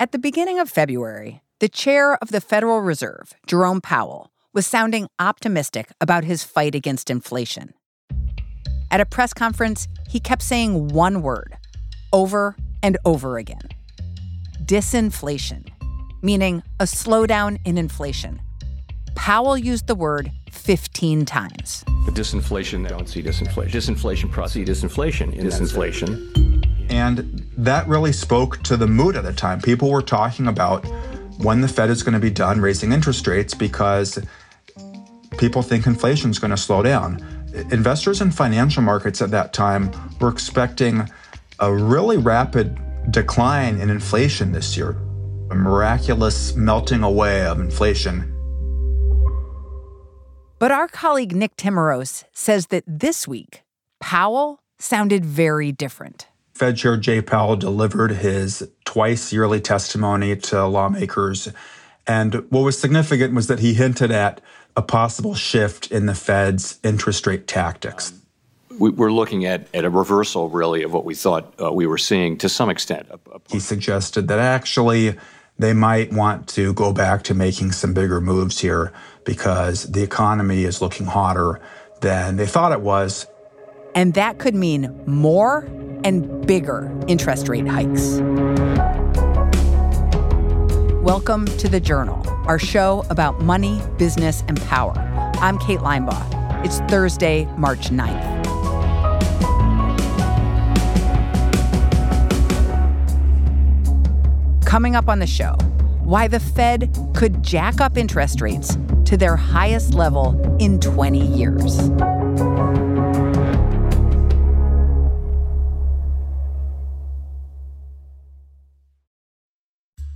At the beginning of February, the chair of the Federal Reserve, Jerome Powell, was sounding optimistic about his fight against inflation. At a press conference, he kept saying one word over and over again disinflation, meaning a slowdown in inflation. Powell used the word 15 times. The disinflation, don't see disinflation. Disinflation, process, disinflation, disinflation. And that really spoke to the mood at the time. People were talking about when the Fed is going to be done raising interest rates because people think inflation is going to slow down. Investors in financial markets at that time were expecting a really rapid decline in inflation this year, a miraculous melting away of inflation. But our colleague Nick Timiraos says that this week, Powell sounded very different. Fed Chair Jay Powell delivered his twice yearly testimony to lawmakers. And what was significant was that he hinted at a possible shift in the Fed's interest rate tactics we, are looking at, at a reversal, really, of what we thought uh, we were seeing to some extent. He suggested that actually they might want to go back to making some bigger moves here because the economy is looking hotter than they thought it was. And that could mean more and bigger interest rate hikes. Welcome to The Journal, our show about money, business, and power. I'm Kate Linebaugh. It's Thursday, March 9th. Coming up on the show, why the Fed could jack up interest rates to their highest level in 20 years.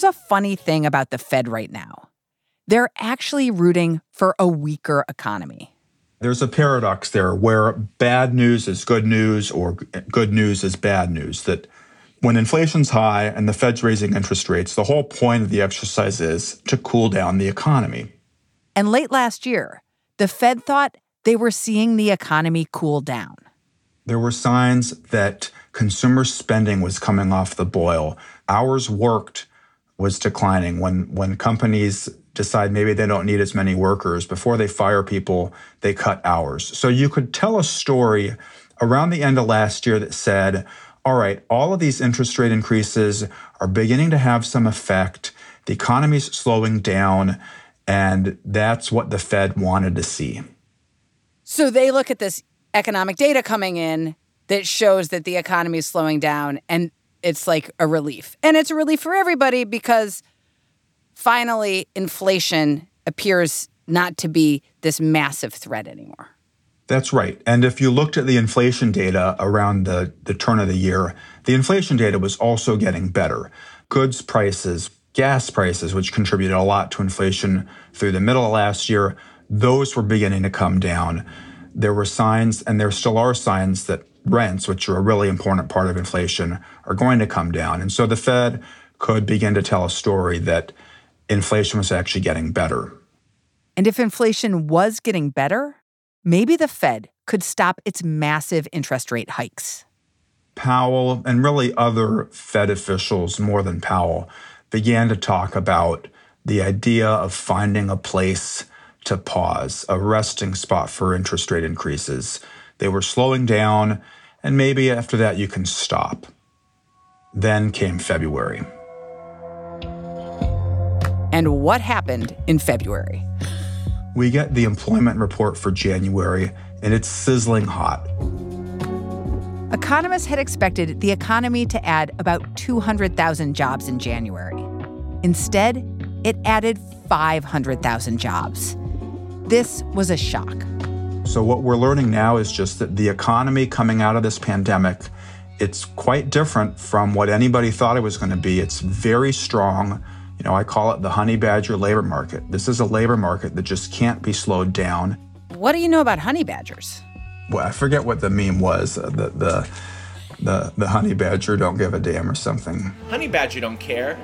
There's a funny thing about the Fed right now. They're actually rooting for a weaker economy. There's a paradox there where bad news is good news or good news is bad news. That when inflation's high and the Fed's raising interest rates, the whole point of the exercise is to cool down the economy. And late last year, the Fed thought they were seeing the economy cool down. There were signs that consumer spending was coming off the boil. Hours worked was declining. When when companies decide maybe they don't need as many workers before they fire people they cut hours. So you could tell a story around the end of last year that said all right all of these interest rate increases are beginning to have some effect. The economy's slowing down and that's what the fed wanted to see. So they look at this economic data coming in that shows that the economy is slowing down and it's like a relief. And it's a relief for everybody because finally inflation appears not to be this massive threat anymore. That's right. And if you looked at the inflation data around the, the turn of the year, the inflation data was also getting better. Goods prices, gas prices, which contributed a lot to inflation through the middle of last year, those were beginning to come down. There were signs, and there still are signs, that rents, which are a really important part of inflation, are going to come down. And so the Fed could begin to tell a story that inflation was actually getting better. And if inflation was getting better, maybe the Fed could stop its massive interest rate hikes. Powell and really other Fed officials, more than Powell, began to talk about the idea of finding a place to pause, a resting spot for interest rate increases. They were slowing down, and maybe after that you can stop. Then came February. And what happened in February? We get the employment report for January, and it's sizzling hot. Economists had expected the economy to add about 200,000 jobs in January. Instead, it added 500,000 jobs. This was a shock. So what we're learning now is just that the economy coming out of this pandemic, it's quite different from what anybody thought it was going to be. It's very strong. You know, I call it the honey badger labor market. This is a labor market that just can't be slowed down. What do you know about honey badgers? Well, I forget what the meme was. Uh, the the the the honey badger don't give a damn or something. Honey badger don't care.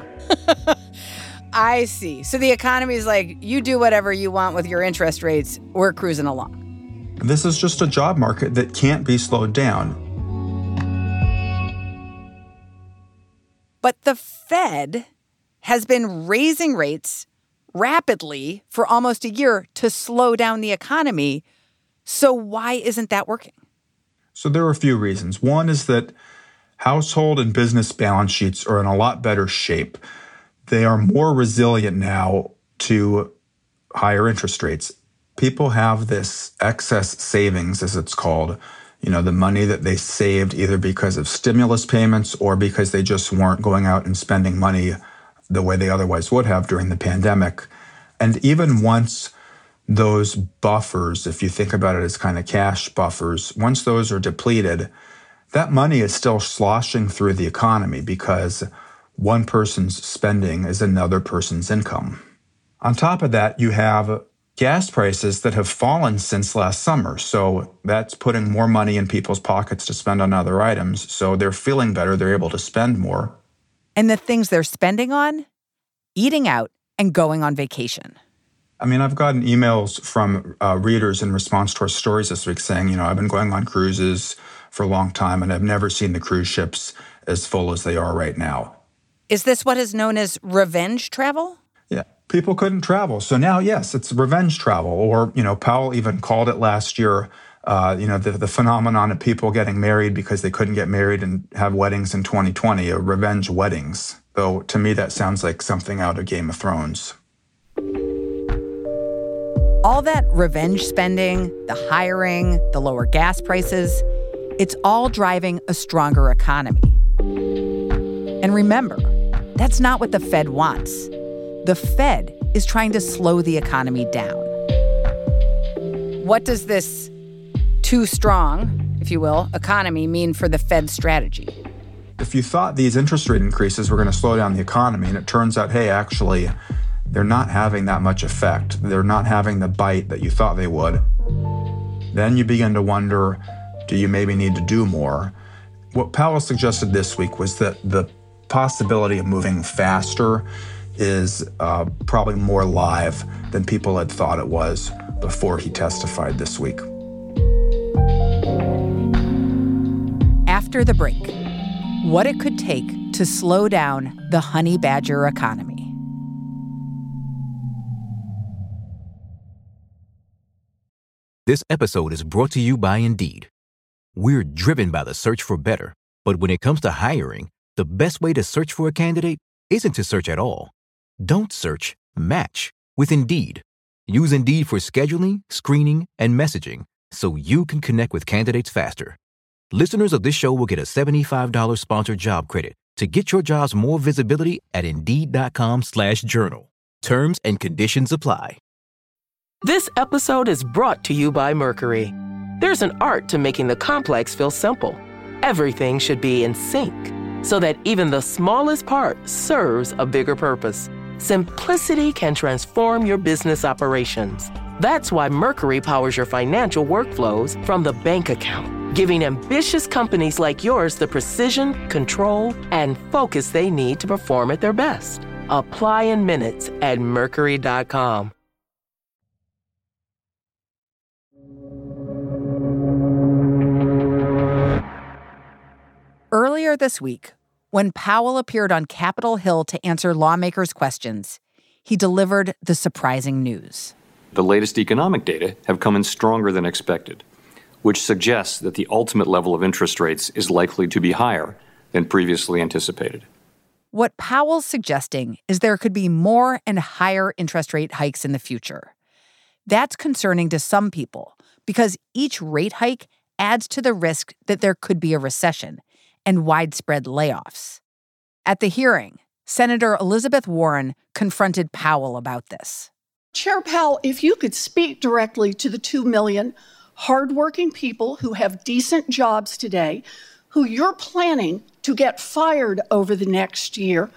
I see. So the economy is like you do whatever you want with your interest rates. We're cruising along. This is just a job market that can't be slowed down. But the Fed has been raising rates rapidly for almost a year to slow down the economy. So why isn't that working? So there are a few reasons. One is that household and business balance sheets are in a lot better shape. They are more resilient now to higher interest rates. People have this excess savings, as it's called, you know, the money that they saved either because of stimulus payments or because they just weren't going out and spending money the way they otherwise would have during the pandemic. And even once those buffers, if you think about it as kind of cash buffers, once those are depleted, that money is still sloshing through the economy because one person's spending is another person's income. On top of that, you have gas prices that have fallen since last summer. So that's putting more money in people's pockets to spend on other items. So they're feeling better, they're able to spend more. And the things they're spending on? Eating out and going on vacation. I mean, I've gotten emails from uh, readers in response to our stories this week saying, you know, I've been going on cruises for a long time and I've never seen the cruise ships as full as they are right now. Is this what is known as revenge travel? People couldn't travel. So now, yes, it's revenge travel. Or, you know, Powell even called it last year, uh, you know, the, the phenomenon of people getting married because they couldn't get married and have weddings in 2020, or revenge weddings. Though to me, that sounds like something out of Game of Thrones. All that revenge spending, the hiring, the lower gas prices, it's all driving a stronger economy. And remember, that's not what the Fed wants. The Fed is trying to slow the economy down. What does this too strong, if you will, economy mean for the Fed strategy? If you thought these interest rate increases were going to slow down the economy, and it turns out, hey, actually, they're not having that much effect. They're not having the bite that you thought they would. Then you begin to wonder do you maybe need to do more? What Powell suggested this week was that the possibility of moving faster is uh, probably more live than people had thought it was before he testified this week. After the break, what it could take to slow down the honey badger economy. This episode is brought to you by Indeed. We're driven by the search for better, but when it comes to hiring, the best way to search for a candidate isn't to search at all. Don't search, match with Indeed. Use Indeed for scheduling, screening, and messaging so you can connect with candidates faster. Listeners of this show will get a $75 sponsored job credit to get your jobs more visibility at Indeed.com slash journal. Terms and conditions apply. This episode is brought to you by Mercury. There's an art to making the complex feel simple. Everything should be in sync so that even the smallest part serves a bigger purpose. Simplicity can transform your business operations. That's why Mercury powers your financial workflows from the bank account, giving ambitious companies like yours the precision, control, and focus they need to perform at their best. Apply in minutes at Mercury.com. Earlier this week, when Powell appeared on Capitol Hill to answer lawmakers' questions, he delivered the surprising news. The latest economic data have come in stronger than expected, which suggests that the ultimate level of interest rates is likely to be higher than previously anticipated. What Powell's suggesting is there could be more and higher interest rate hikes in the future. That's concerning to some people because each rate hike adds to the risk that there could be a recession and widespread layoffs. At the hearing, Senator Elizabeth Warren confronted Powell about this. Chair Powell, if you could speak directly to the 2 million hardworking people who have decent jobs today, who you're planning to get fired over the next year.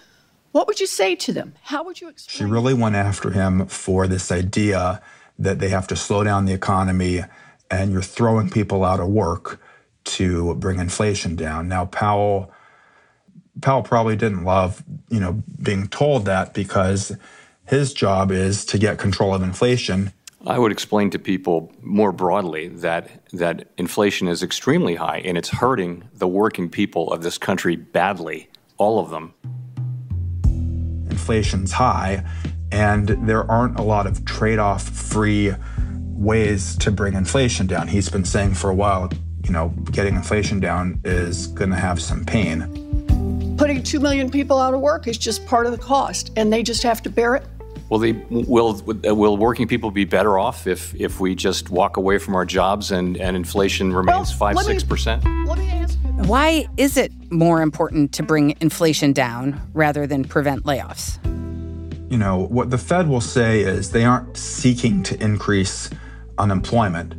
What would you say to them? How would you explain? She really went after him for this idea that they have to slow down the economy and you're throwing people out of work to bring inflation down. Now Powell Powell probably didn't love, you know, being told that because his job is to get control of inflation. I would explain to people more broadly that that inflation is extremely high and it's hurting the working people of this country badly, all of them. Inflation's high and there aren't a lot of trade-off free ways to bring inflation down. He's been saying for a while, you know, getting inflation down is going to have some pain putting 2 million people out of work is just part of the cost, and they just have to bear it. Will, they, will, will working people be better off if, if we just walk away from our jobs and, and inflation remains well, 5 6%? let me ask you. Why is it more important to bring inflation down rather than prevent layoffs? You know, what the Fed will say is they aren't seeking to increase unemployment.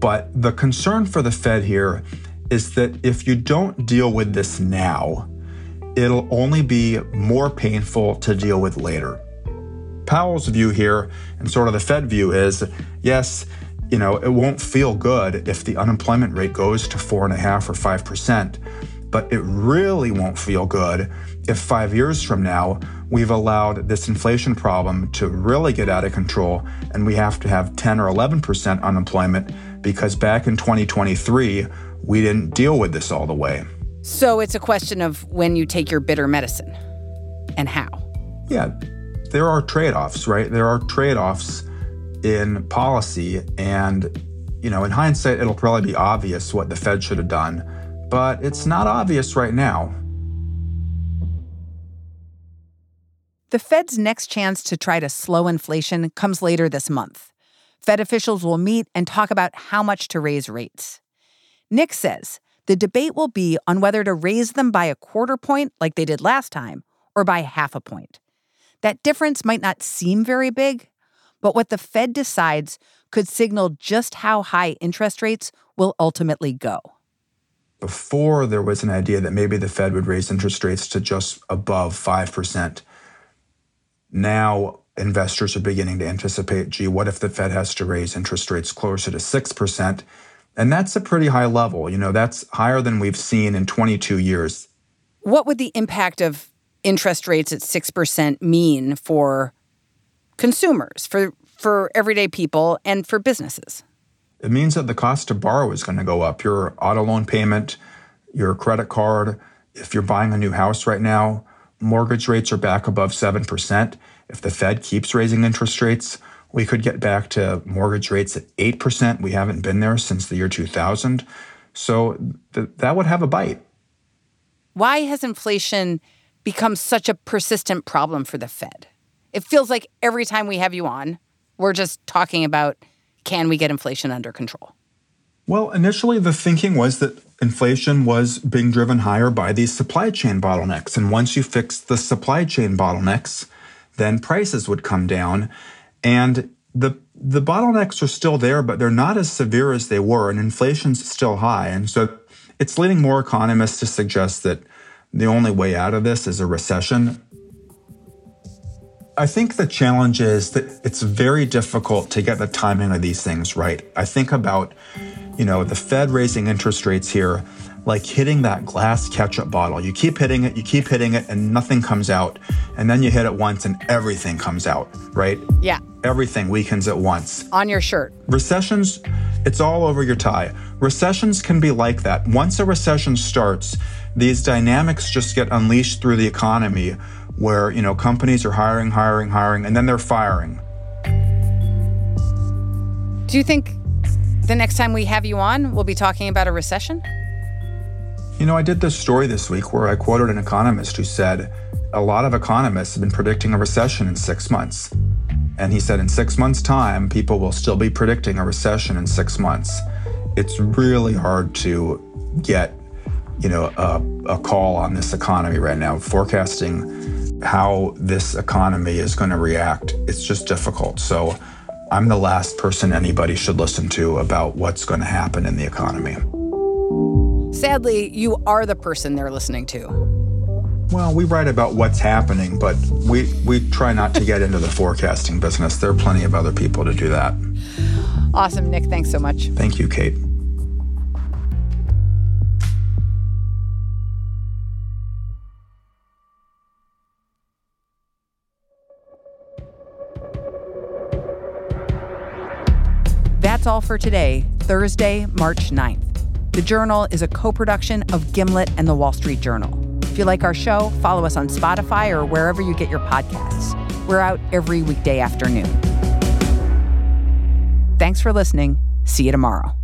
But the concern for the Fed here is that if you don't deal with this now, it'll only be more painful to deal with later. Powell's view here, and sort of the Fed view, is yes, you know, it won't feel good if the unemployment rate goes to four and a half or five percent, but it really won't feel good if five years from now we've allowed this inflation problem to really get out of control and we have to have 10 or 11 percent unemployment because back in 2023 we didn't deal with this all the way. So it's a question of when you take your bitter medicine and how. Yeah, there are trade offs, right? There are trade offs in policy. And, you know, in hindsight, it'll probably be obvious what the Fed should have done, but it's not obvious right now. The Fed's next chance to try to slow inflation comes later this month. Fed officials will meet and talk about how much to raise rates. Nick says the debate will be on whether to raise them by a quarter point like they did last time or by half a point. That difference might not seem very big, but what the Fed decides could signal just how high interest rates will ultimately go. Before there was an idea that maybe the Fed would raise interest rates to just above 5%. Now investors are beginning to anticipate gee, what if the Fed has to raise interest rates closer to 6%? And that's a pretty high level. You know, that's higher than we've seen in 22 years. What would the impact of interest rates at 6% mean for consumers, for, for everyday people, and for businesses? It means that the cost to borrow is going to go up. Your auto loan payment, your credit card, if you're buying a new house right now, mortgage rates are back above 7%. If the Fed keeps raising interest rates, we could get back to mortgage rates at 8%. We haven't been there since the year 2000. So th- that would have a bite. Why has inflation become such a persistent problem for the Fed? It feels like every time we have you on, we're just talking about can we get inflation under control? Well, initially, the thinking was that inflation was being driven higher by these supply chain bottlenecks. And once you fix the supply chain bottlenecks, then prices would come down. And the the bottlenecks are still there, but they're not as severe as they were, and inflation's still high. And so it's leading more economists to suggest that the only way out of this is a recession. I think the challenge is that it's very difficult to get the timing of these things right. I think about, you know, the Fed raising interest rates here like hitting that glass ketchup bottle. You keep hitting it, you keep hitting it, and nothing comes out. And then you hit it once and everything comes out, right? Yeah. Everything weakens at once. On your shirt. Recessions, it's all over your tie. Recessions can be like that. Once a recession starts, these dynamics just get unleashed through the economy where, you know, companies are hiring, hiring, hiring, and then they're firing. Do you think the next time we have you on, we'll be talking about a recession? You know, I did this story this week where I quoted an economist who said, a lot of economists have been predicting a recession in six months. And he said, in six months' time, people will still be predicting a recession in six months. It's really hard to get, you know, a, a call on this economy right now. Forecasting how this economy is going to react, it's just difficult. So I'm the last person anybody should listen to about what's going to happen in the economy. Sadly, you are the person they're listening to. Well, we write about what's happening, but we, we try not to get into the forecasting business. There are plenty of other people to do that. Awesome, Nick. Thanks so much. Thank you, Kate. That's all for today, Thursday, March 9th. The Journal is a co production of Gimlet and the Wall Street Journal. If you like our show, follow us on Spotify or wherever you get your podcasts. We're out every weekday afternoon. Thanks for listening. See you tomorrow.